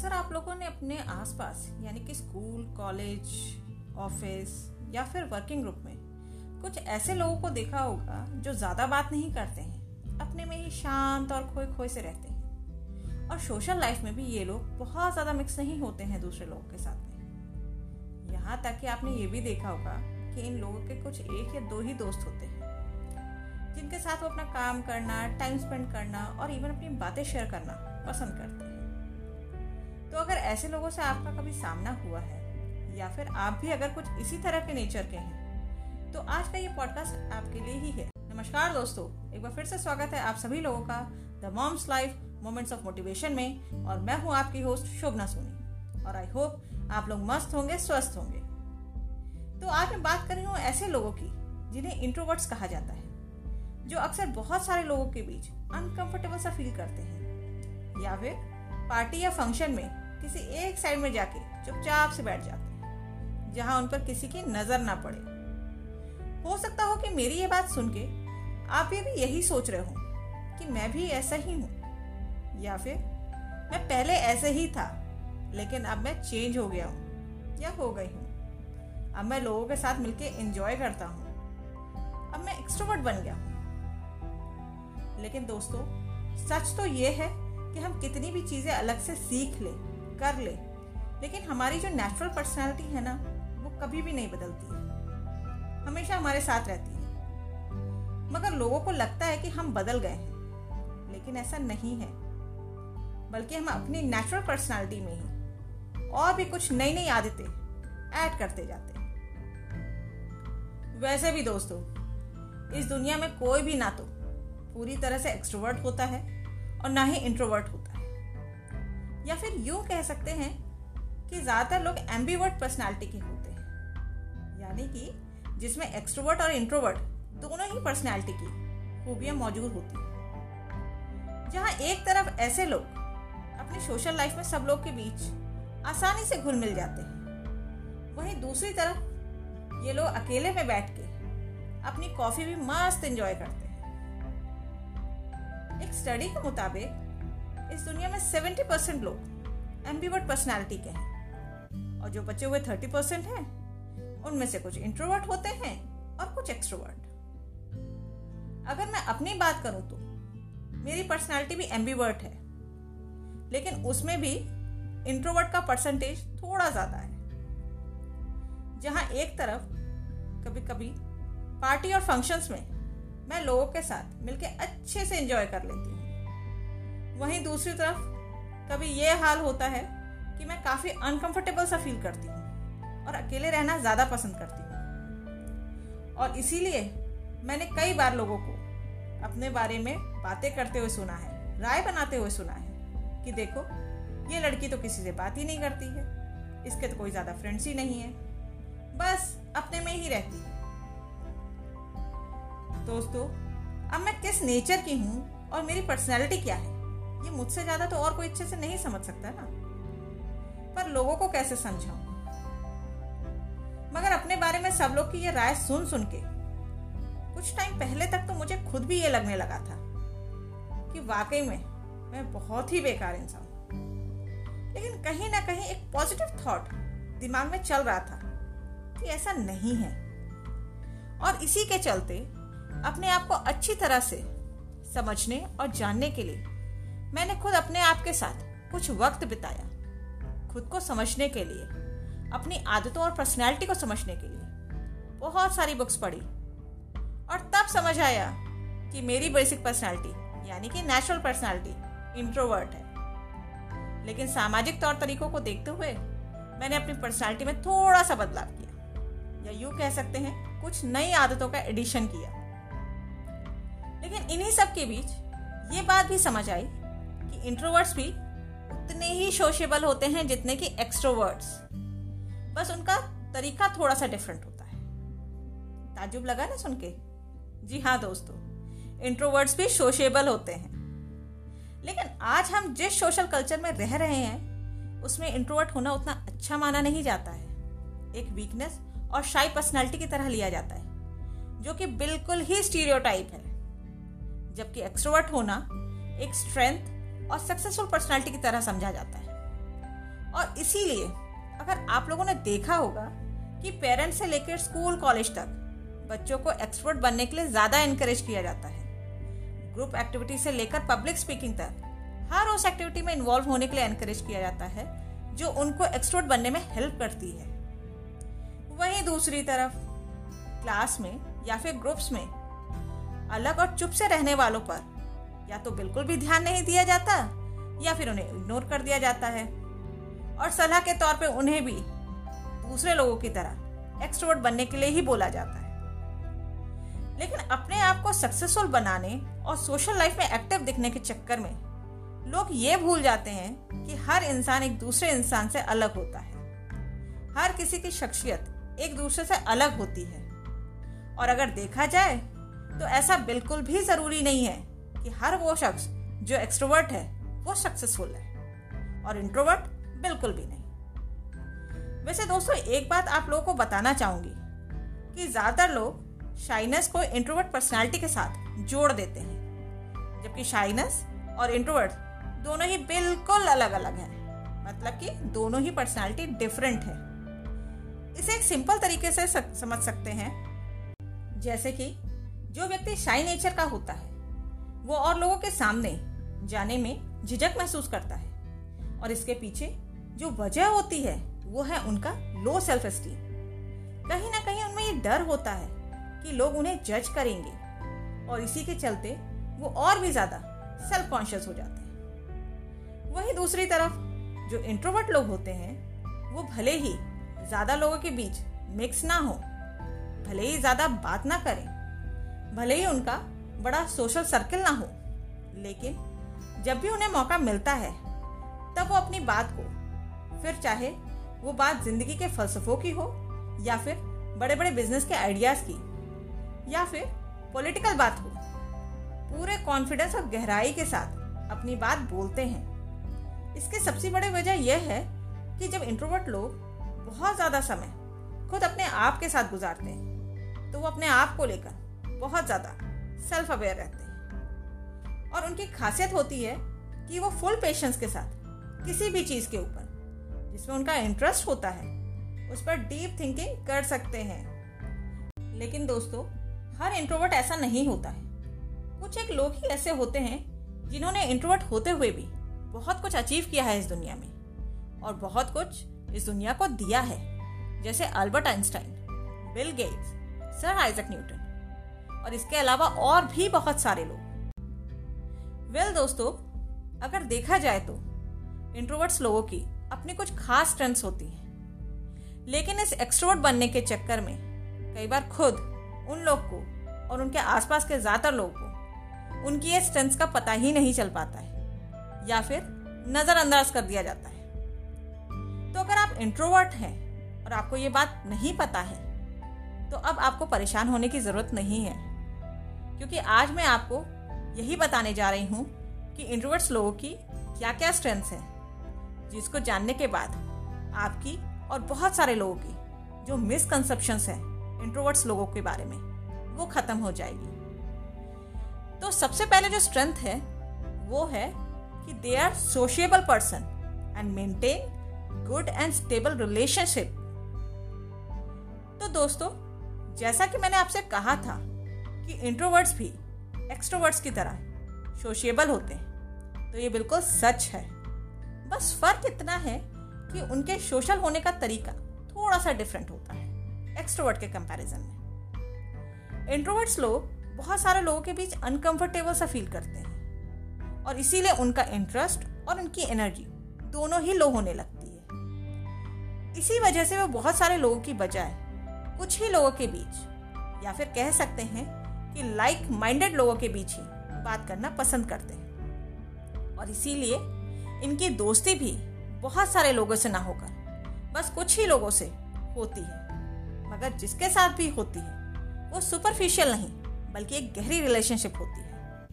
अक्सर आप लोगों ने अपने आसपास, यानी कि स्कूल, कॉलेज, ऑफ़िस या फिर वर्किंग ग्रुप में कुछ ऐसे लोगों को देखा होगा जो ज़्यादा बात नहीं करते हैं, अपने में ही शांत और खोए खोए से रहते हैं। और सोशल लाइफ में भी ये लोग बहुत ज़्यादा मिक्स नहीं होते हैं दूसरे लोगों के साथ में। यहाँ तक कि आपने ये भी देखा होगा कि इन लोगों के कुछ एक या दो ही दोस्त होते हैं, जिनके साथ वो अपना काम करना टाइम स्पेंड करना और इवन अपनी बातें शेयर करना पसंद करते हैं। तो अगर ऐसे लोगों से आपका कभी सामना हुआ है, या फिर आप भी अगर कुछ इसी तरह के नेचर के हैं तो आज का ये पॉडकास्ट आपके लिए ही है। नमस्कार दोस्तों, एक बार फिर से स्वागत है आप सभी लोगों का the mom's life moments of motivation में, और मैं हूँ आपकी होस्ट शोभना सोनी, और आई होप आप लोग मस्त होंगे, स्वस्थ होंगे। तो आज मैं बात कर रही हूँ ऐसे लोगों की, जिन्हें इंट्रोवर्ट्स कहा जाता है, जो अक्सर बहुत सारे लोगों के बीच अनकंफर्टेबल सा फील करते हैं, या फिर पार्टी या फ़ंक्शन में किसी एक साइड में जाके चुपचाप से बैठ जाते हैं जहाँ उन पर किसी की नज़र ना पड़े। हो सकता हो कि मेरी ये बात सुन के आप ये भी यही सोच रहे हो कि मैं भी ऐसा ही हूँ, या फिर मैं पहले ऐसे ही था, लेकिन अब मैं चेंज हो गया हूँ, या हो गई हूँ। अब मैं लोगों के साथ मिलके एंजॉय करता हूँ। अब मैं एक्सट्रोवर्ट बन गया हूँ। लेकिन दोस्तों, सच तो ये है कि हम कितनी भी चीज़ें अलग से सीख ले कर ले। लेकिन हमारी जो नेचुरल पर्सनैलिटी है ना, वो कभी भी नहीं बदलती है। हमेशा हमारे साथ रहती है। मगर लोगों को लगता है कि हम बदल गए हैं, लेकिन ऐसा नहीं है। बल्कि हम अपनी नेचुरल पर्सनैलिटी में ही और भी कुछ नई नई आदतें ऐड करते जाते हैं। वैसे भी दोस्तों, इस दुनिया में कोई भी ना तो पूरी तरह से एक्सट्रोवर्ट होता है और ना ही इंट्रोवर्ट होता है। या फिर यूँ कह सकते हैं कि ज़्यादातर लोग एम्बीवर्ट पर्सनालिटी के होते हैं। यानी कि जिसमें एक्सट्रोवर्ट और इंट्रोवर्ट दोनों ही पर्सनालिटी की खूबियाँ मौजूद होती हैं। जहाँ एक तरफ़ ऐसे लोग अपनी सोशल लाइफ में सब लोग के बीच आसानी से घुल मिल जाते हैं, वहीं दूसरी तरफ़ ये लोग अकेले में बैठ के अपनी कॉफ़ी भी मस्त एंजॉय करते हैं। एक स्टडी के मुताबिक इस दुनिया में 70 परसेंट लोग एम्बीवर्ट पर्सनैलिटी के हैं। और जो बचे हुए 30 परसेंट हैं, उनमें से कुछ इंट्रोवर्ट होते हैं और कुछ एक्सट्रोवर्ट अगर मैं अपनी बात करूँ तो मेरी पर्सनालिटी भी एम्बीवर्ट है, लेकिन उसमें भी इंट्रोवर्ट का परसेंटेज थोड़ा ज़्यादा है। जहाँ एक तरफ़ कभी कभी पार्टी और फ़ंक्शंस में मैं लोगों के साथ मिलकर अच्छे से एंजॉय कर लेती हूँ। वहीं दूसरी तरफ़ कभी ये हाल होता है कि मैं काफ़ी अनकंफर्टेबल सा फील करती हूँ और अकेले रहना ज़्यादा पसंद करती हूँ। और इसीलिए मैंने कई बार लोगों को अपने बारे में बातें करते हुए सुना है, राय बनाते हुए सुना है कि देखो, ये लड़की तो किसी से बात ही नहीं करती है, इसके तो कोई ज़्यादा फ्रेंड्स ही नहीं है, बस अपने में ही रहती है। दोस्तों, अब मैं किस नेचर की हूँ और मेरी पर्सनैलिटी क्या है? ये मुझसे ज़्यादा तो और कोई अच्छे से नहीं समझ सकता ना। पर लोगों को कैसे समझाऊं? मगर अपने बारे में सब लोग की ये राय सुन सुन के, कुछ टाइम पहले तक तो मुझे खुद भी ये लगने लगा था कि वाकई में मैं बहुत ही बेकार इंसान हूँ। लेकिन कहीं ना कहीं एक पॉजिटिव थॉट दिमाग में चल रहा था कि ऐसा नहीं है। और इसी के चलते अपने आप को अच्छी तरह से समझने और जानने के लिए मैंने खुद अपने आप के साथ कुछ वक्त बिताया। खुद को समझने के लिए, अपनी आदतों और पर्सनैलिटी को समझने के लिए। बहुत सारी बुक्स पढ़ी। और तब समझ आया कि मेरी बेसिक पर्सनैलिटी यानी कि नेचुरल पर्सनैलिटी इंट्रोवर्ट है। लेकिन सामाजिक तौर तरीकों को देखते हुए मैंने अपनी पर्सनैलिटी में थोड़ा सा बदलाव किया। या यूँ कह सकते हैं, कुछ नई आदतों का एडिशन किया। लेकिन इन्हीं सब के बीच ये बात भी समझ आई कि इंट्रोवर्ट्स भी उतने ही सोशेबल होते हैं जितने कि एक्सट्रोवर्ट्स बस उनका तरीका थोड़ा सा डिफरेंट होता है। ताजुब लगा ना सुन के? जी हाँ दोस्तों इंट्रोवर्ट्स भी सोशेबल होते हैं। लेकिन आज हम जिस सोशल कल्चर में रह रहे हैं, उसमें इंट्रोवर्ट होना उतना अच्छा माना नहीं जाता है। एक वीकनेस और शाई पर्सनैलिटी की तरह लिया जाता है, जो कि बिल्कुल ही स्टीरियोटाइप है। जबकि एक्सट्रोवर्ट होना एक स्ट्रेंथ और सक्सेसफुल पर्सनालिटी की तरह समझा जाता है। और इसीलिए अगर आप लोगों ने देखा होगा कि पेरेंट्स से लेकर स्कूल कॉलेज तक बच्चों को एक्सपर्ट बनने के लिए ज़्यादा इनकरेज किया जाता है। ग्रुप एक्टिविटी से लेकर पब्लिक स्पीकिंग तक हर उस एक्टिविटी में इन्वॉल्व होने के लिए एनकरेज किया जाता है, जो उनको एक्सपर्ट बनने में हेल्प करती है। वहीं दूसरी तरफ़ क्लास में या फिर ग्रुप्स में अलग और चुप से रहने वालों पर या तो बिल्कुल भी ध्यान नहीं दिया जाता, या फिर उन्हें इग्नोर कर दिया जाता है। और सलाह के तौर पे उन्हें भी दूसरे लोगों की तरह एक्सट्रोवर्ट बनने के लिए ही बोला जाता है। लेकिन अपने आप को सक्सेसफुल बनाने और सोशल लाइफ में एक्टिव दिखने के चक्कर में लोग ये भूल जाते हैं कि हर इंसान एक दूसरे इंसान से अलग होता है। हर किसी की शख्सियत एक दूसरे से अलग होती है। और अगर देखा जाए तो ऐसा बिल्कुल भी ज़रूरी नहीं है कि हर वो शख्स जो एक्सट्रोवर्ट है, वो सक्सेसफुल है। और इंट्रोवर्ट बिल्कुल भी नहीं। वैसे दोस्तों, एक बात आप लोगों को बताना चाहूँगी कि ज़्यादातर लोग शाइनेस को इंट्रोवर्ट पर्सनैलिटी के साथ जोड़ देते हैं। जबकि शाइनेस और इंट्रोवर्ट दोनों ही बिल्कुल अलग अलग हैं। मतलब कि दोनों ही पर्सनैलिटी डिफरेंट है। इसे एक सिंपल तरीके से समझ सकते हैं। जैसे कि जो व्यक्ति शाई नेचर का होता है वो और लोगों के सामने जाने में झिझक महसूस करता है। और इसके पीछे जो वजह होती है, वो है उनका लो सेल्फ स्टीम कहीं ना कहीं उनमें ये डर होता है कि लोग उन्हें जज करेंगे और इसी के चलते वो और भी ज़्यादा सेल्फ कॉन्शियस हो जाते हैं। वहीं दूसरी तरफ़ जो इंट्रोवर्ट लोग होते हैं, वो भले ही ज़्यादा लोगों के बीच मिक्स ना हो, भले ही ज़्यादा बात ना करें, भले ही उनका बड़ा सोशल सर्कल ना हो। लेकिन जब भी उन्हें मौका मिलता है, तब वो अपनी बात को, फिर चाहे वो बात ज़िंदगी के फलसफों की हो, या फिर बड़े बड़े बिज़नेस के आइडियाज़ की, या फिर पॉलिटिकल बात हो, पूरे कॉन्फिडेंस और गहराई के साथ अपनी बात बोलते हैं। इसके सबसे बड़े वजह यह है कि जब इंट्रोवर्ट लोग बहुत ज़्यादा समय खुद अपने आप के साथ गुजारते हैं तो वो अपने आप को लेकर बहुत ज़्यादा सेल्फ अवेयर रहते हैं। और उनकी खासियत होती है कि वो फुल पेशेंस के साथ किसी भी चीज़ के ऊपर, जिसमें उनका इंटरेस्ट होता है, उस पर डीप थिंकिंग कर सकते हैं। लेकिन दोस्तों, हर इंट्रोवर्ट ऐसा नहीं होता है। कुछ एक लोग ही ऐसे होते हैं जिन्होंने इंट्रोवर्ट होते हुए भी बहुत कुछ अचीव किया है इस दुनिया में। और बहुत कुछ इस दुनिया को दिया है। जैसे Albert Einstein Bill Gates Sir Isaac Newton और इसके अलावा और भी बहुत सारे लोग। वेल well, दोस्तों अगर देखा जाए तो इंट्रोवर्ट्स लोगों की अपनी कुछ खास स्ट्रेंथ्स होती हैं। लेकिन इस एक्सट्रोवर्ट बनने के चक्कर में कई बार खुद उन लोग को और उनके आसपास के ज़्यादातर लोगों को उनकी ये स्ट्रेंथ्स का पता ही नहीं चल पाता है या फिर नज़रअंदाज कर दिया जाता है। तो अगर आप इंट्रोवर्ट हैं और आपको ये बात नहीं पता है तो अब आपको परेशान होने की ज़रूरत नहीं है। क्योंकि आज मैं आपको यही बताने जा रही हूँ कि इंट्रोवर्ट्स लोगों की क्या क्या स्ट्रेंथ्स हैं, जिसको जानने के बाद आपकी और बहुत सारे लोगों की जो मिसकंसेप्शंस हैं इंट्रोवर्ट्स लोगों के बारे में, वो खत्म हो जाएगी। तो सबसे पहले जो स्ट्रेंथ है, वो है कि they are sociable person and maintain good and stable relationship तो दोस्तों, जैसा कि मैंने आपसे कहा था कि इंट्रोवर्ट्स भी एक्सट्रोवर्ट्स की तरह सोशिएबल होते हैं। तो ये बिल्कुल सच है। बस फ़र्क इतना है कि उनके सोशल होने का तरीका थोड़ा सा डिफरेंट होता है एक्सट्रोवर्ट के कंपैरिजन में। इंट्रोवर्ट्स लोग बहुत सारे लोगों के बीच अनकंफर्टेबल सा फील करते हैं और इसीलिए उनका इंटरेस्ट और उनकी एनर्जी दोनों ही लो होने लगती है। इसी वजह से वो बहुत सारे लोगों की बजाय कुछ ही लोगों के बीच या फिर कह सकते हैं कि लाइक माइंडेड लोगों के बीच ही बात करना पसंद करते हैं। और इसीलिए इनकी दोस्ती भी बहुत सारे लोगों से ना होकर, बस कुछ ही लोगों से होती है। मगर जिसके साथ भी होती है, वो सुपरफिशियल नहीं, बल्कि एक गहरी रिलेशनशिप होती है,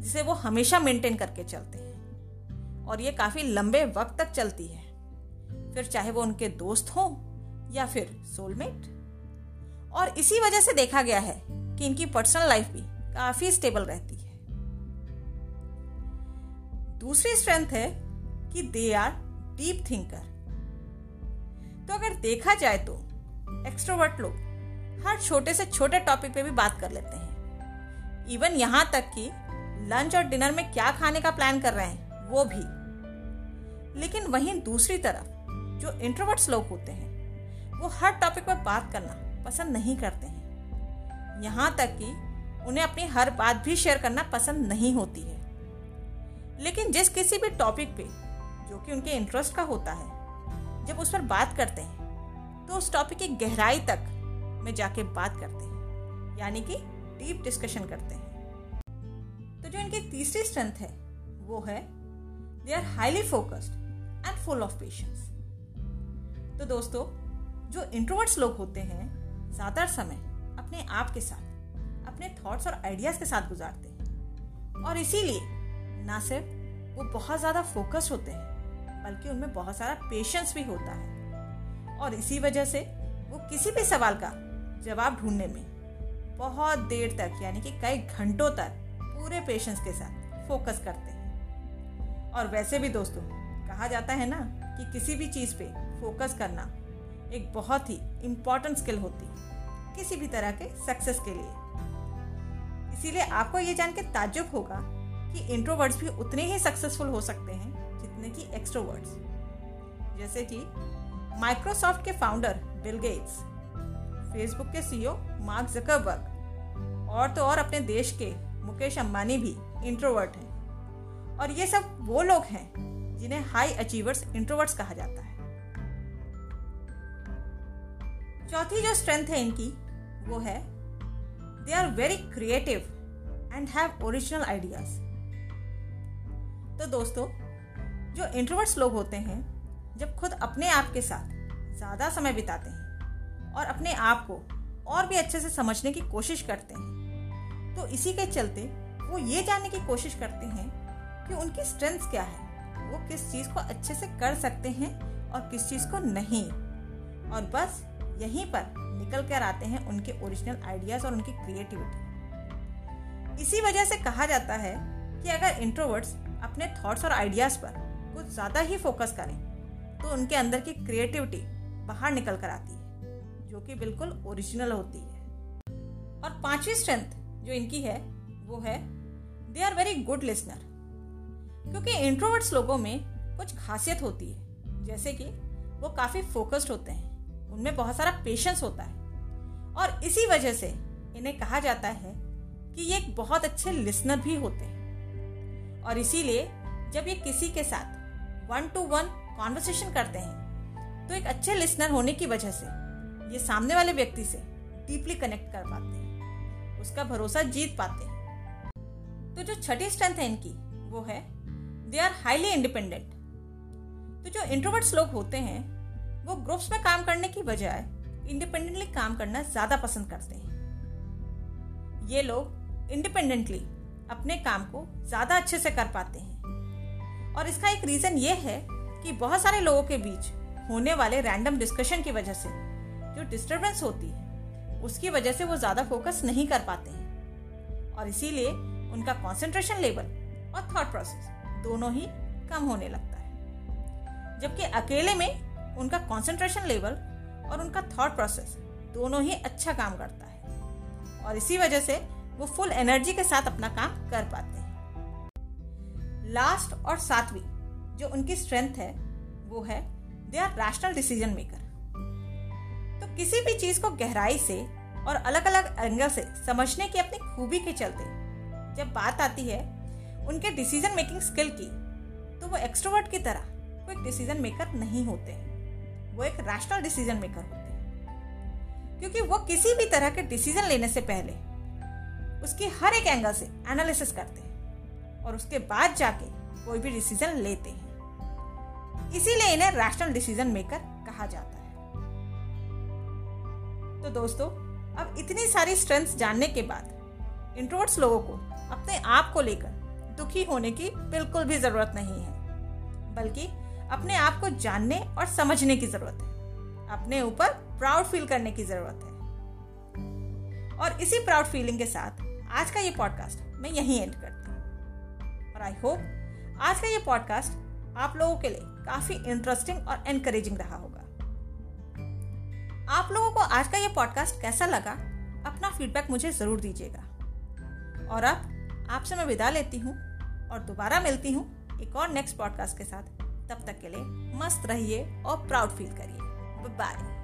जिसे वो हमेशा मेंटेन करके चलते हैं। और ये काफ़ी लंबे वक्त तक चलती है। फिर चाहे वो उनके दोस्त हों या फिर सोलमेट और इसी वजह से देखा गया है कि इनकी पर्सनल लाइफ भी काफ़ी स्टेबल रहती है। दूसरी स्ट्रेंथ है कि दे आर डीप थिंकर तो अगर देखा जाए तो एक्सट्रोवर्ट लोग हर छोटे से छोटे टॉपिक पे भी बात कर लेते हैं। इवन यहाँ तक कि लंच और डिनर में क्या खाने का प्लान कर रहे हैं, वो भी। लेकिन वहीं दूसरी तरफ़ जो इंट्रोवर्ट्स लोग होते हैं, वो हर टॉपिक पर बात करना पसंद नहीं करते हैं। यहाँ तक कि उन्हें अपनी हर बात भी शेयर करना पसंद नहीं होती है। लेकिन जिस किसी भी टॉपिक पे, जो कि उनके इंटरेस्ट का होता है, जब उस पर बात करते हैं तो उस टॉपिक की गहराई तक में जाके बात करते हैं, यानी कि डीप डिस्कशन करते हैं। तो जो इनकी तीसरी स्ट्रेंथ है, वो है they are highly focused and full of patience तो दोस्तों, जो इंट्रोवर्ट्स लोग होते हैं ज़्यादा समय अपने आप के साथ, अपने थॉट्स और आइडियाज़ के साथ गुजारते हैं। और इसीलिए ना सिर्फ़ वो बहुत ज़्यादा फोकस होते हैं, बल्कि उनमें बहुत सारा पेशेंस भी होता है। और इसी वजह से वो किसी भी सवाल का जवाब ढूँढने में बहुत देर तक, यानी कि कई घंटों तक पूरे पेशेंस के साथ फोकस करते हैं। और वैसे भी दोस्तों, कहा जाता है ना कि किसी भी चीज़ पे फोकस करना एक बहुत ही इंपॉर्टेंट स्किल होती है। किसी भी तरह के सक्सेस के लिए। इसीलिए आपको ये जान के ताजुब होगा कि इंट्रोवर्ड्स भी उतने ही सक्सेसफुल हो सकते हैं जितने कि एक्सट्रोवर्ड्स जैसे कि माइक्रोसॉफ्ट के फाउंडर बिल गेट्स फेसबुक के सीईओ मार्क जकरबर्ग और तो और अपने देश के मुकेश अंबानी भी इंट्रोवर्ट हैं। और ये सब वो लोग हैं जिन्हें हाई अचीवर्स इंट्रोवर्ट्स कहा जाता है। चौथी जो स्ट्रेंथ है इनकी वो है they are very creative and have original ideas तो दोस्तों, जो इंट्रोवर्ट्स लोग होते हैं, जब खुद अपने आप के साथ ज़्यादा समय बिताते हैं और अपने आप को और भी अच्छे से समझने की कोशिश करते हैं तो इसी के चलते वो ये जानने की कोशिश करते हैं कि उनकी स्ट्रेंथ क्या है, वो किस चीज़ को अच्छे से कर सकते हैं और किस चीज़ को नहीं। और बस यहीं पर निकल कर आते हैं उनके ओरिजिनल आइडियाज़ और उनकी क्रिएटिविटी इसी वजह से कहा जाता है कि अगर इंट्रोवर्ट्स अपने थॉट्स और आइडियाज़ पर कुछ ज़्यादा ही फोकस करें तो उनके अंदर की क्रिएटिविटी बाहर निकल कर आती है, जो कि बिल्कुल ओरिजिनल होती है। और पांचवी स्ट्रेंथ जो इनकी है, वो है they are very good listener क्योंकि इंट्रोवर्ट्स लोगों में कुछ खासियत होती है, जैसे कि वो काफ़ी फोकस्ड होते हैं। उनमें बहुत सारा पेशेंस होता है। और इसी वजह से इन्हें कहा जाता है कि ये एक बहुत अच्छे लिसनर भी होते हैं। और इसीलिए जब ये किसी के साथ वन टू वन कॉन्वर्सेशन करते हैं तो एक अच्छे लिसनर होने की वजह से ये सामने वाले व्यक्ति से डीपली कनेक्ट कर पाते हैं, उसका भरोसा जीत पाते हैं। तो जो छठी स्ट्रेंथ है इनकी, वो है दे आर हाईली इंडिपेंडेंट तो जो इंट्रोवर्ट्स लोग होते हैं वो ग्रुप्स में काम करने की बजाय इंडिपेंडेंटली काम करना ज़्यादा पसंद करते हैं। ये लोग इंडिपेंडेंटली अपने काम को ज़्यादा अच्छे से कर पाते हैं। और इसका एक रीजन ये है कि बहुत सारे लोगों के बीच होने वाले रैंडम डिस्कशन की वजह से जो डिस्टरबेंस होती है, उसकी वजह से वो ज़्यादा फोकस नहीं कर पाते हैं। और इसीलिए उनका कंसंट्रेशन लेवल और थॉट प्रोसेस दोनों ही कम होने लगता है। जबकि अकेले में उनका कंसंट्रेशन लेवल और उनका थॉट प्रोसेस दोनों ही अच्छा काम करता है। और इसी वजह से वो फुल एनर्जी के साथ अपना काम कर पाते हैं। लास्ट और सातवीं जो उनकी स्ट्रेंथ है, वो है they are rational decision maker तो किसी भी चीज़ को गहराई से और अलग अलग एंगल से समझने की अपनी खूबी के चलते जब बात आती है उनके डिसीज़न मेकिंग स्किल की तो वो एक्सट्रोवर्ट की तरह कोई डिसीज़न मेकर नहीं होते। हैं वो एक रैशनल डिसीज़न मेकर होते हैं। क्योंकि वो किसी भी तरह के डिसीज़न लेने से पहले उसकी हर एक एंगल से एनालिसिस करते हैं और उसके बाद जाके कोई भी डिसीज़न लेते हैं। इसीलिए इन्हें रैशनल डिसीज़न मेकर कहा जाता है। तो दोस्तों, अब इतनी सारी स्ट्रेंथ्स जानने के बाद इंट्रोवर्ट्स लोगों को अपने आप को लेकर दुखी होने की बिल्कुल भी ज़रूरत नहीं है, बल्कि अपने आप को जानने और समझने की ज़रूरत है। अपने ऊपर प्राउड फील करने की ज़रूरत है। और इसी प्राउड फीलिंग के साथ आज का ये पॉडकास्ट मैं यहीं एंड करती हूँ। और आई होप आज का ये पॉडकास्ट आप लोगों के लिए काफ़ी इंटरेस्टिंग और एनकरेजिंग रहा होगा। आप लोगों को आज का ये पॉडकास्ट कैसा लगा? अपना फीडबैक मुझे ज़रूर दीजिएगा। और अब आपसे मैं विदा लेती हूँ और दोबारा मिलती हूँ एक और नेक्स्ट पॉडकास्ट के साथ। तब तक के लिए मस्त रहिए और प्राउड फील करिए। बाय